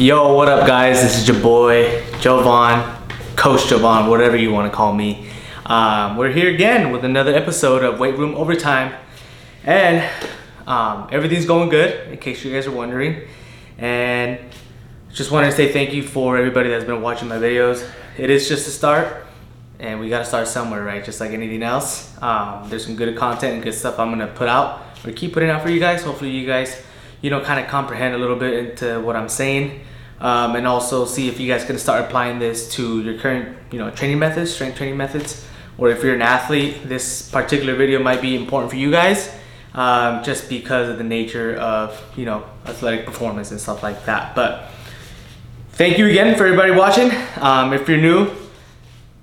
Yo, what up, guys? This is your boy Jovan, Coach Jovan, whatever you want to call me. Um, we're here again with another episode of Weight Room Overtime, and um, everything's going good. In case you guys are wondering, and just wanted to say thank you for everybody that's been watching my videos. It is just a start, and we got to start somewhere, right? Just like anything else. Um, there's some good content and good stuff I'm gonna put out or keep putting out for you guys. Hopefully, you guys, you know, kind of comprehend a little bit into what I'm saying um, and also see if you guys can start applying this to your current you know training methods strength training methods or if you're an athlete this particular video might be important for you guys um, just because of the nature of you know athletic performance and stuff like that. But thank you again for everybody watching. Um, if you're new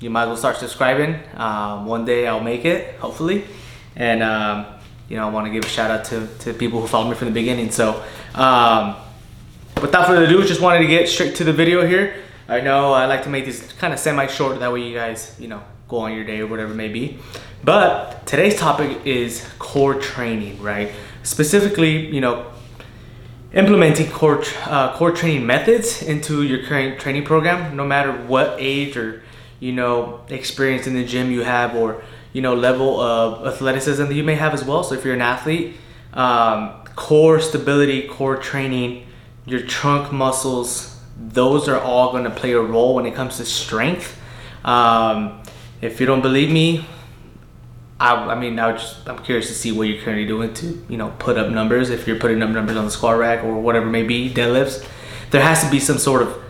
you might as well start subscribing. Um, one day i'll make it hopefully. And um, you know i want to give a shout out to, to people who followed me from the beginning so um, without further ado, just wanted to get straight to the video here. I know I like to make these kind of semi-short, that way you guys, you know, go on your day or whatever it may be. But today's topic is core training, right? Specifically, you know, implementing core uh, core training methods into your current training program, no matter what age or you know experience in the gym you have, or you know level of athleticism that you may have as well. So if you're an athlete, um, core stability, core training your trunk muscles, those are all going to play a role when it comes to strength. Um, if you don't believe me, I, I mean, I I'm curious to see what you're currently doing to, you know, put up numbers. If you're putting up numbers on the squat rack or whatever may be, deadlifts, there has to be some sort of,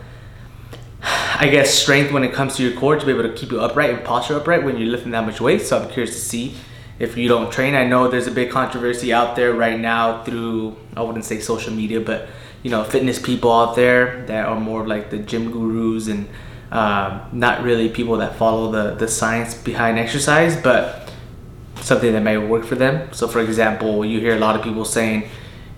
I guess, strength when it comes to your core to be able to keep you upright and posture upright when you're lifting that much weight. So I'm curious to see if you don't train. I know there's a big controversy out there right now through, I wouldn't say social media, but you know fitness people out there that are more like the gym gurus and um, not really people that follow the the science behind exercise, but something that may work for them. So, for example, you hear a lot of people saying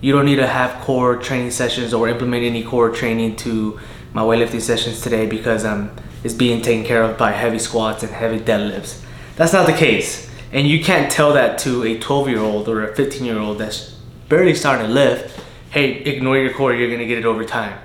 you don't need to have core training sessions or implement any core training to my weightlifting sessions today because um, it's being taken care of by heavy squats and heavy deadlifts. That's not the case. And you can't tell that to a 12 year old or a 15 year old that's barely starting to lift hey, ignore your core, you're gonna get it over time.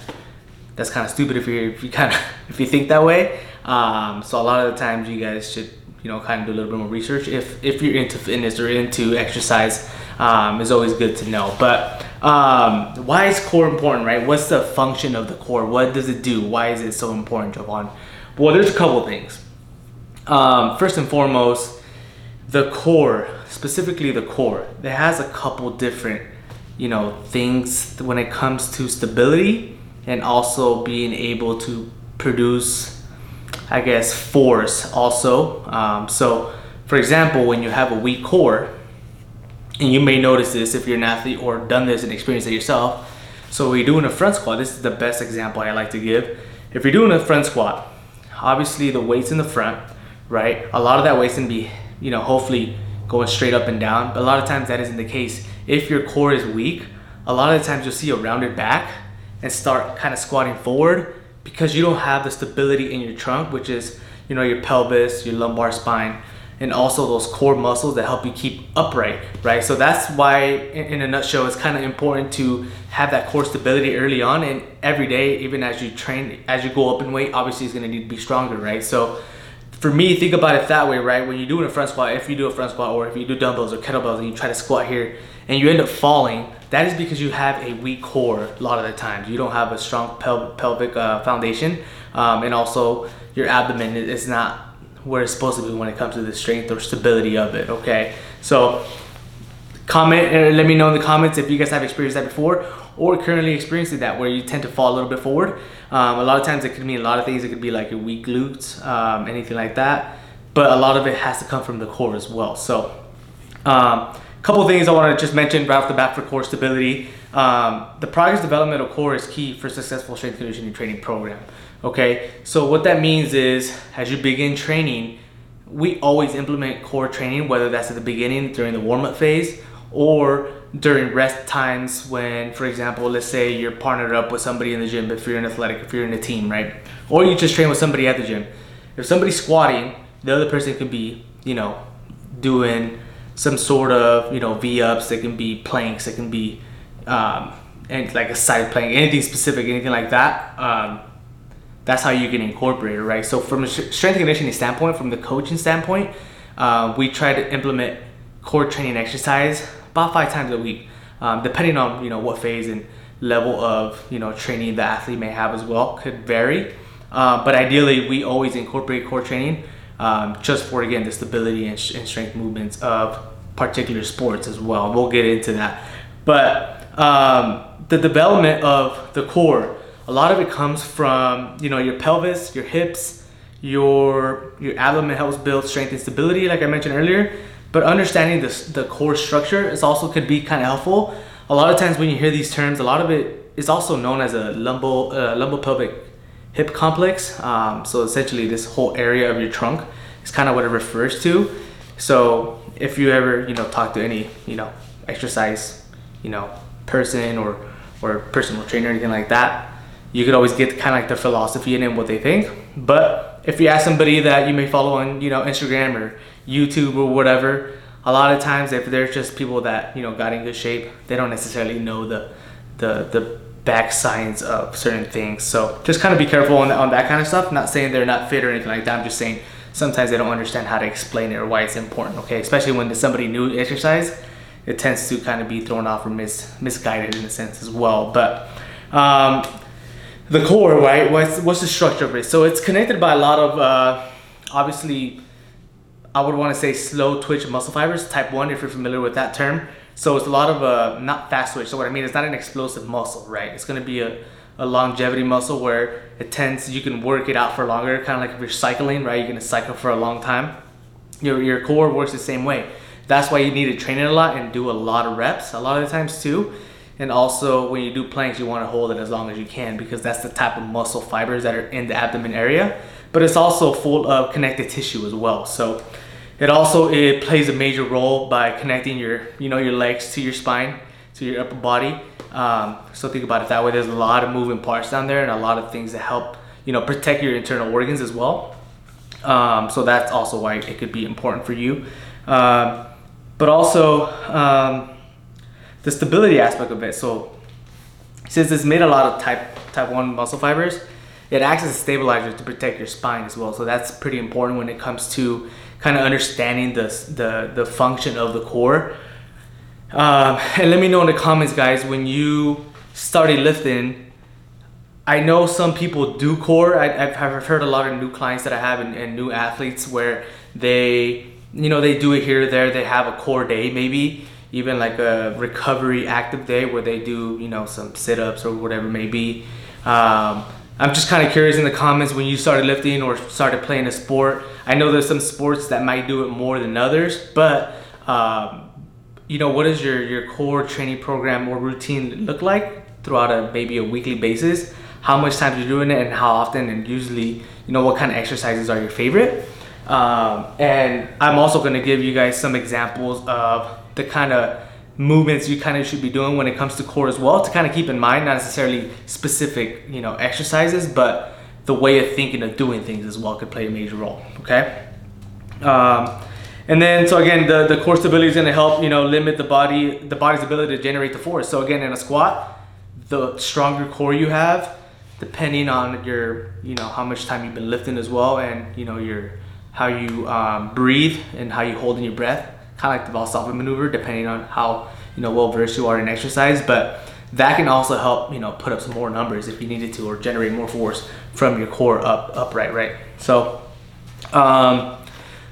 That's kind of stupid if you if you kind of if you think that way. Um, so a lot of the times you guys should you know kind of do a little bit more research if if you're into fitness or into exercise. Um, is always good to know. But um, why is core important, right? What's the function of the core? What does it do? Why is it so important, Jovan? Well, there's a couple things. Um, first and foremost, the core, specifically the core, it has a couple different you know things when it comes to stability and also being able to produce i guess force also um, so for example when you have a weak core and you may notice this if you're an athlete or done this and experienced it yourself. So you're doing a front squat this is the best example i like to give. If you're doing a front squat obviously the weight's in the front right? A lot of that weight's gonna be you know hopefully going straight up and down. But a lot of times that isn't the case. If your core is weak, a lot of the times you'll see a rounded back and start kind of squatting forward because you don't have the stability in your trunk, which is, you know, your pelvis, your lumbar spine, and also those core muscles that help you keep upright, right? So that's why, in, a nutshell, it's kind of important to have that core stability early on and every day, even as you train, as you go up in weight, obviously it's gonna need to be stronger, right? So for me, think about it that way, right? When you're doing a front squat, if you do a front squat or if you do dumbbells or kettlebells and you try to squat here and you end up falling, that is because you have a weak core a lot of the times. You don't have a strong pel- pelvic uh, foundation, um, and also your abdomen is not where it's supposed to be when it comes to the strength or stability of it. Okay, so comment and let me know in the comments if you guys have experienced that before or currently experiencing that where you tend to fall a little bit forward. Um, a lot of times it could mean a lot of things. It could be like your weak glutes, um, anything like that. But a lot of it has to come from the core as well. So, um, couple things I want to just mention right off the bat for core stability. Um, the progress development of core is key for successful strength conditioning training program. Okay, so what that means is as you begin training, we always implement core training, whether that's at the beginning during the warm up phase or during rest times when, for example, let's say you're partnered up with somebody in the gym, if you're an athletic, if you're in a team, right? Or you just train with somebody at the gym. If somebody's squatting, the other person could be, you know, doing some sort of, you know, V ups, they can be planks, they can be, um, and like a side plank, anything specific, anything like that. Um, that's how you can incorporate it, right? So from a strength conditioning standpoint, from the coaching standpoint, uh, we try to implement core training exercise about five times a week, um, depending on you know what phase and level of you know training the athlete may have as well could vary. Uh, but ideally, we always incorporate core training um, just for again the stability and, and, strength movements of particular sports as well. We'll get into that, but um, the development of the core, a lot of it comes from you know your pelvis, your hips, your your abdomen helps build strength and stability, like I mentioned earlier. But understanding the the core structure is also could be kind of helpful. A lot of times when you hear these terms, a lot of it is also known as a lumbo uh, lumbopelvic hip complex. Um, so essentially, this whole area of your trunk is kind of what it refers to. So if you ever you know talk to any you know exercise you know person or or personal trainer or anything like that, you could always get kind of like the philosophy in and what they think. But if you ask somebody that you may follow on you know Instagram or YouTube or whatever, a lot of times if they're just people that you know got in good shape, they don't necessarily know the the the back science of certain things. So just kind of be careful on, on that kind of stuff. not saying they're not fit or anything like that. I'm just saying sometimes they don't understand how to explain it or why it's important. Okay, especially when somebody new exercise it tends to kind of be thrown off or mis- misguided in a sense as well. But um, the core, right? What's what's the structure of it? So it's connected by a lot of uh, obviously. I would want to say slow twitch muscle fibers, type one, if you're familiar with that term. So it's a lot of uh, not fast twitch. So what I mean is not an explosive muscle, right? It's going to be a, a longevity muscle where it tends you can work it out for longer, kind of like if you're cycling, right? You're going to cycle for a long time. Your your core works the same way that's why you need to train it a lot and do a lot of reps a lot of the times too. And also when you do planks, you want to hold it as long as you can because that's the type of muscle fibers that are in the abdomen area. But it's also full of connective tissue as well. So it also it plays a major role by connecting your you know your legs to your spine to your upper body. Um, so think about it that way. There's a lot of moving parts down there and a lot of things that help you know protect your internal organs as well. Um, so that's also why it could be important for you. Uh, but also um, the stability aspect of it. So since it's made a lot of type type one muscle fibers, it acts as a stabilizer to protect your spine as well. So that's pretty important when it comes to kind of understanding the the the function of the core. Um, and let me know in the comments, guys, when you started lifting. I know some people do core. I, have heard a lot of new clients that I have and, and new athletes where they you know, they do it here or there. They have a core day, maybe even like a recovery active day where they do, you know, some sit ups or whatever may be. Um, I'm just kind of curious in the comments when you started lifting or started playing a sport. I know there's some sports that might do it more than others, but um, you know, what is your your core training program or routine look like throughout a maybe a weekly basis? How much time you're doing it, and how often, and usually, you know, what kind of exercises are your favorite? Um, and I'm also going to give you guys some examples of the kind of movements you kind of should be doing when it comes to core as well to kind of keep in mind, not necessarily specific, you know, exercises, but the way of thinking of doing things as well could play a major role. Okay. Um, and then, so again, the, the core stability is going to help, you know, limit the body, the body's ability to generate the force. So again, in a squat, the stronger core you have, depending on your, you know, how much time you've been lifting as well, and you know your how you um, breathe and how you hold in your breath, kind of like the Valsalva maneuver, depending on how you know well versed you are in exercise. But that can also help you know put up some more numbers if you needed to, or generate more force from your core up upright, right? So um,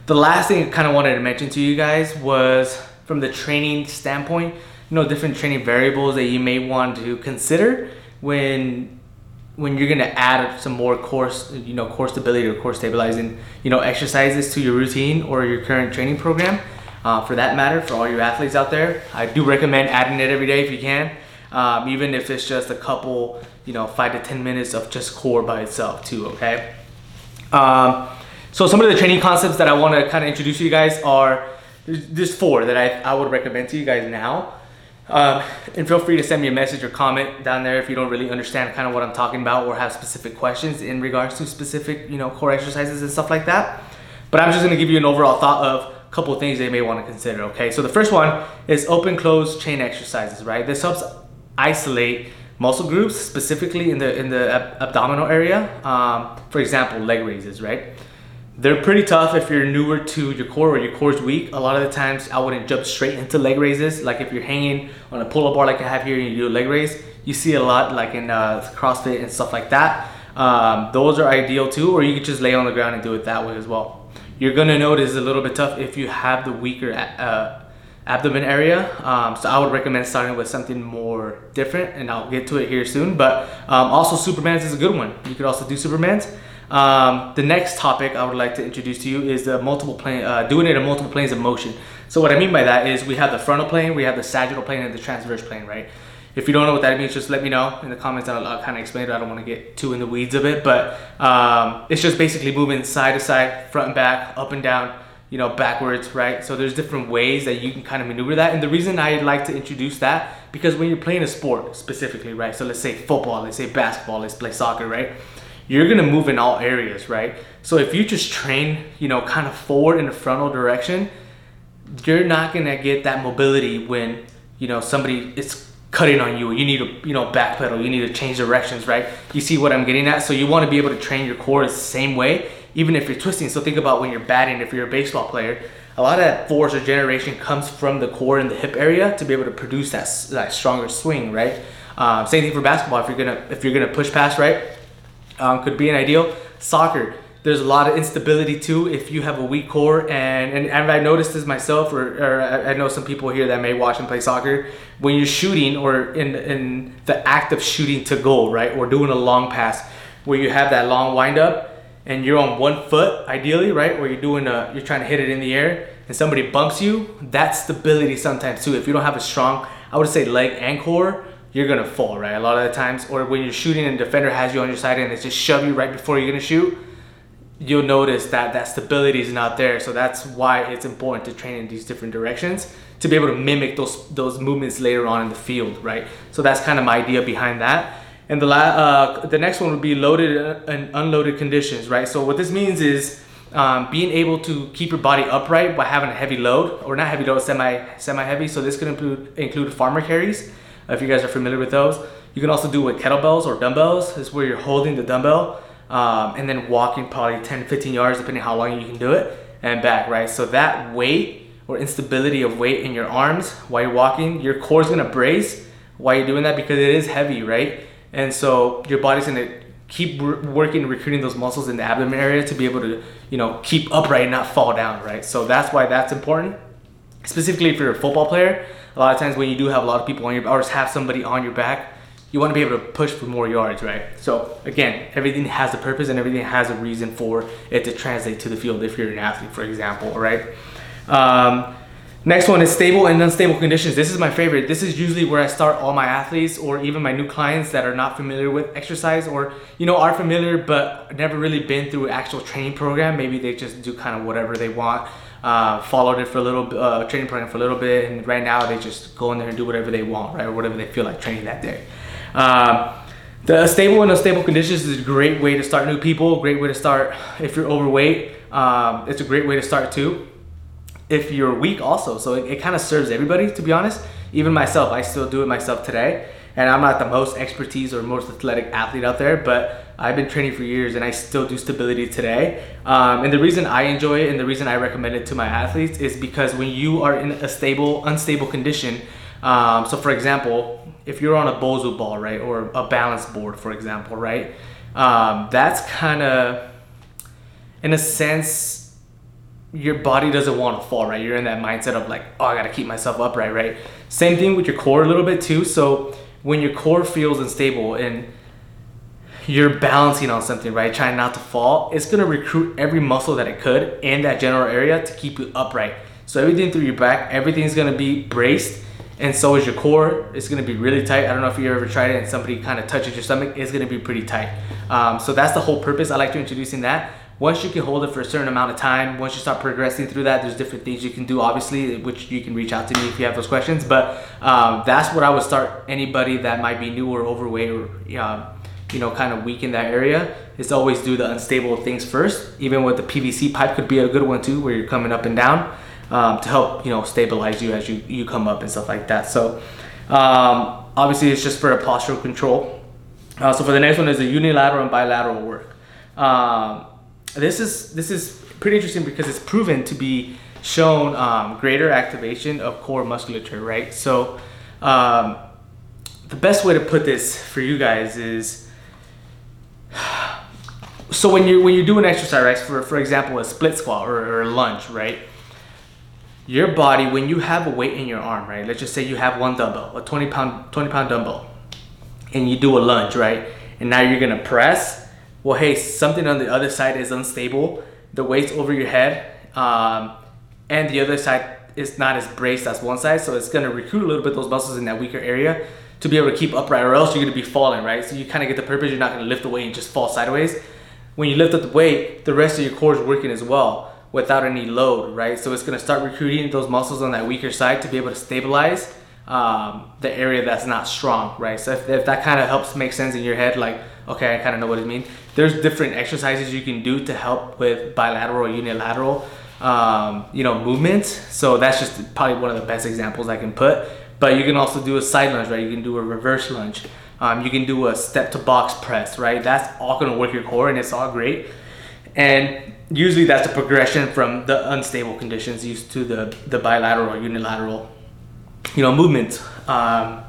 the last thing I kind of wanted to mention to you guys was from the training standpoint, you know, different training variables that you may want to consider when when you're gonna add some more course, you know, core stability or core stabilizing, you know, exercises to your routine or your current training program, uh, for that matter, for all your athletes out there, I do recommend adding it every day if you can, um, even if it's just a couple, you know, five to ten minutes of just core by itself too. Okay. Um, so some of the training concepts that I want to kind of introduce you guys are there's four that I, I would recommend to you guys now. Um, and feel free to send me a message or comment down there if you don't really understand kind of what I'm talking about or have specific questions in regards to specific, you know, core exercises and stuff like that. But I'm just gonna give you an overall thought of couple things they may want to consider, okay? So the first one is open close chain exercises, right? This helps isolate muscle groups, specifically in the in the ab- abdominal area. Um, for example, leg raises, right? They're pretty tough if you're newer to your core or your core's weak. A lot of the times, I wouldn't jump straight into leg raises. Like if you're hanging on a pull-up bar like I have here and you do a leg raise, you see a lot like in uh, CrossFit and stuff like that. Um, those are ideal too, or you could just lay on the ground and do it that way as well. You're gonna notice it's a little bit tough if you have the weaker uh, abdomen area. Um, so I would recommend starting with something more different, and I'll get to it here soon. But um, also Superman's is a good one. You could also do Superman's. Um, the next topic I would like to introduce to you is the multiple plane, uh, doing it in multiple planes of motion. So what I mean by that is we have the frontal plane, we have the sagittal plane, and the transverse plane, right? If you don't know what that means, just let me know in the comments. I'll, I'll kind of explain it. I don't want to get too in the weeds of it, but um, it's just basically moving side to side, front and back, up and down, you know, backwards, right? So there's different ways that you can kind of maneuver that. And the reason I like to introduce that, because when you're playing a sport specifically, right? So let's say football, let's say basketball, let's play soccer, right? You're gonna move in all areas, right? So if you just train, you know, kind of forward in the frontal direction, you're not gonna get that mobility when, you know, somebody is cutting on you. You need to, you know, backpedal. You need to change directions, right? You see what I'm getting at? So you want to be able to train your core the same way, even if you're twisting. So think about when you're batting. If you're a baseball player, a lot of that force or generation comes from the core and the hip area to be able to produce that, that stronger swing, right? Um, same thing for basketball. If you're gonna if you're gonna push pass, right, um, could be an ideal. Soccer there's a lot of instability too if you have a weak core. And and, and I noticed this myself or, or I know some people here that may watch and play soccer. When you're shooting or in in the act of shooting to goal right or doing a long pass where you have that long wind up and you're on one foot ideally right where you're doing a you're trying to hit it in the air and somebody bumps you that stability sometimes too. If you don't have a strong I would say leg and core you're gonna fall right a lot of the times. Or when you're shooting and defender has you on your side and they just shove you right before you're gonna shoot you'll notice that that stability is not there. So that's why it's important to train in these different directions to be able to mimic those those movements later on in the field, right? So that's kind of my idea behind that. And the la- uh, the next one would be loaded and unloaded conditions, right? So what this means is um, being able to keep your body upright by having a heavy load, or not heavy load, semi semi heavy. So this could include include farmer carries, if you guys are familiar with those. You can also do with kettlebells or dumbbells. Is where you're holding the dumbbell um, and then walking probably 10 15 yards depending how long you can do it and back right? So that weight or instability of weight in your arms while you're walking your core is going to brace while you're doing that because it is heavy right? And so your body's going to keep working recruiting those muscles in the abdomen area to be able to you know keep upright and not fall down right? So that's why that's important. Specifically if you're a football player a lot of times when you do have a lot of people on your or have somebody on your back you want to be able to push for more yards, right? So again, everything has a purpose and everything has a reason for it to translate to the field if you're an athlete, for example, right? Um, next one is stable and unstable conditions. This is my favorite. This is usually where I start all my athletes or even my new clients that are not familiar with exercise or, you know, are familiar but never really been through an actual training program. Maybe they just do kind of whatever they want. Uh, followed it for a little uh, training program for a little bit and right now they just go in there and do whatever they want right or whatever they feel like training that day um, the stable and unstable conditions is a great way to start new people, great way to start if you're overweight. Um, it's a great way to start too. If you're weak also, so it, it kind of serves everybody to be honest. Even myself, I still do it myself today. And I'm not the most expertise or most athletic athlete out there, but I've been training for years and I still do stability today. Um, and the reason I enjoy it and the reason I recommend it to my athletes is because when you are in a stable, unstable condition, um, so for example, if you're on a Bosu ball, right, or a balance board, for example, right, um, that's kind of, in a sense, your body doesn't want to fall, right? You're in that mindset of like, oh, I got to keep myself upright, right? Same thing with your core a little bit too. So when your core feels unstable and you're balancing on something, right? Trying not to fall, it's gonna recruit every muscle that it could in that general area to keep you upright. So everything through your back, everything's gonna be braced and so is your core. It's gonna be really tight. I don't know if you ever tried it and somebody kind of touches your stomach, it's gonna be pretty tight. Um, so that's the whole purpose. I like to introducing that. Once you can hold it for a certain amount of time, once you start progressing through that, there's different things you can do, obviously, which you can reach out to me if you have those questions. But um, that's what I would start anybody that might be new or overweight or uh, you know kind of weak in that area is always do the unstable things first. Even with the PVC pipe could be a good one too, where you're coming up and down um, to help you know stabilize you as you you come up and stuff like that. So um, obviously, it's just for a postural control. Uh, so for the next one is the unilateral and bilateral work. Um, this is this is pretty interesting because it's proven to be shown um, greater activation of core musculature, right? So um, the best way to put this for you guys is so when you when you do an exercise, right? For for example, a split squat or, or a lunge, right? Your body, when you have a weight in your arm, right? Let's just say you have one dumbbell, a 20 pound 20 pound dumbbell, and you do a lunge, right? And now you're gonna press. Well, hey, something on the other side is unstable. The weight's over your head, um, and the other side is not as braced as one side, so it's gonna recruit a little bit those muscles in that weaker area to be able to keep upright, or else you're gonna be falling, right? So you kind of get the purpose. You're not gonna lift the weight and just fall sideways. When you lift up the weight, the rest of your core is working as well without any load, right? So it's gonna start recruiting those muscles on that weaker side to be able to stabilize um, the area that's not strong, right? So if, if that kind of helps make sense in your head, like, okay, I kind of know what it means. There's different exercises you can do to help with bilateral unilateral, um, you know, movements. So that's just probably one of the best examples I can put. But you can also do a side lunge, right? You can do a reverse lunge. Um, you can do a step to box press, right? That's all gonna work your core and it's all great. And usually that's a progression from the unstable conditions used to the, the bilateral or unilateral, you know, movement. Um,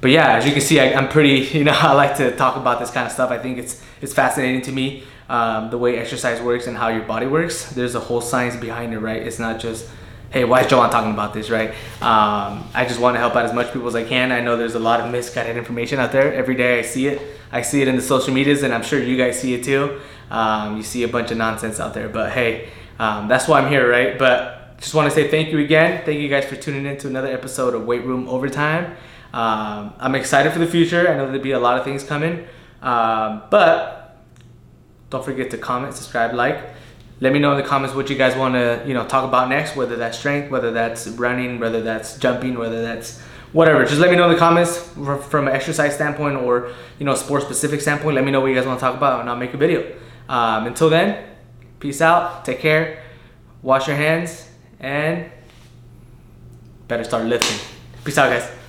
but yeah, as you can see, I, am pretty, you know, I like to talk about this kind of stuff. I think it's, it's fascinating to me, um, the way exercise works and how your body works. There's a whole science behind it, right? It's not just, hey, why is Jovan talking about this, right? Um, I just want to help out as much people as I can. I know there's a lot of misguided information out there. Every day I see it. I see it in the social medias, and I'm sure you guys see it too. Um, you see a bunch of nonsense out there, but hey, um, that's why I'm here, right? But just want to say thank you again. Thank you guys for tuning in to another episode of Weight Room Overtime. Um, I'm excited for the future. I know there'll be a lot of things coming, um, but don't forget to comment, subscribe, like let me know in the comments what you guys want to you know talk about next whether that's strength whether that's running whether that's jumping whether that's whatever just let me know in the comments from an exercise standpoint or you know sport specific standpoint let me know what you guys want to talk about and i'll make a video um, until then peace out take care wash your hands and better start lifting. Peace out guys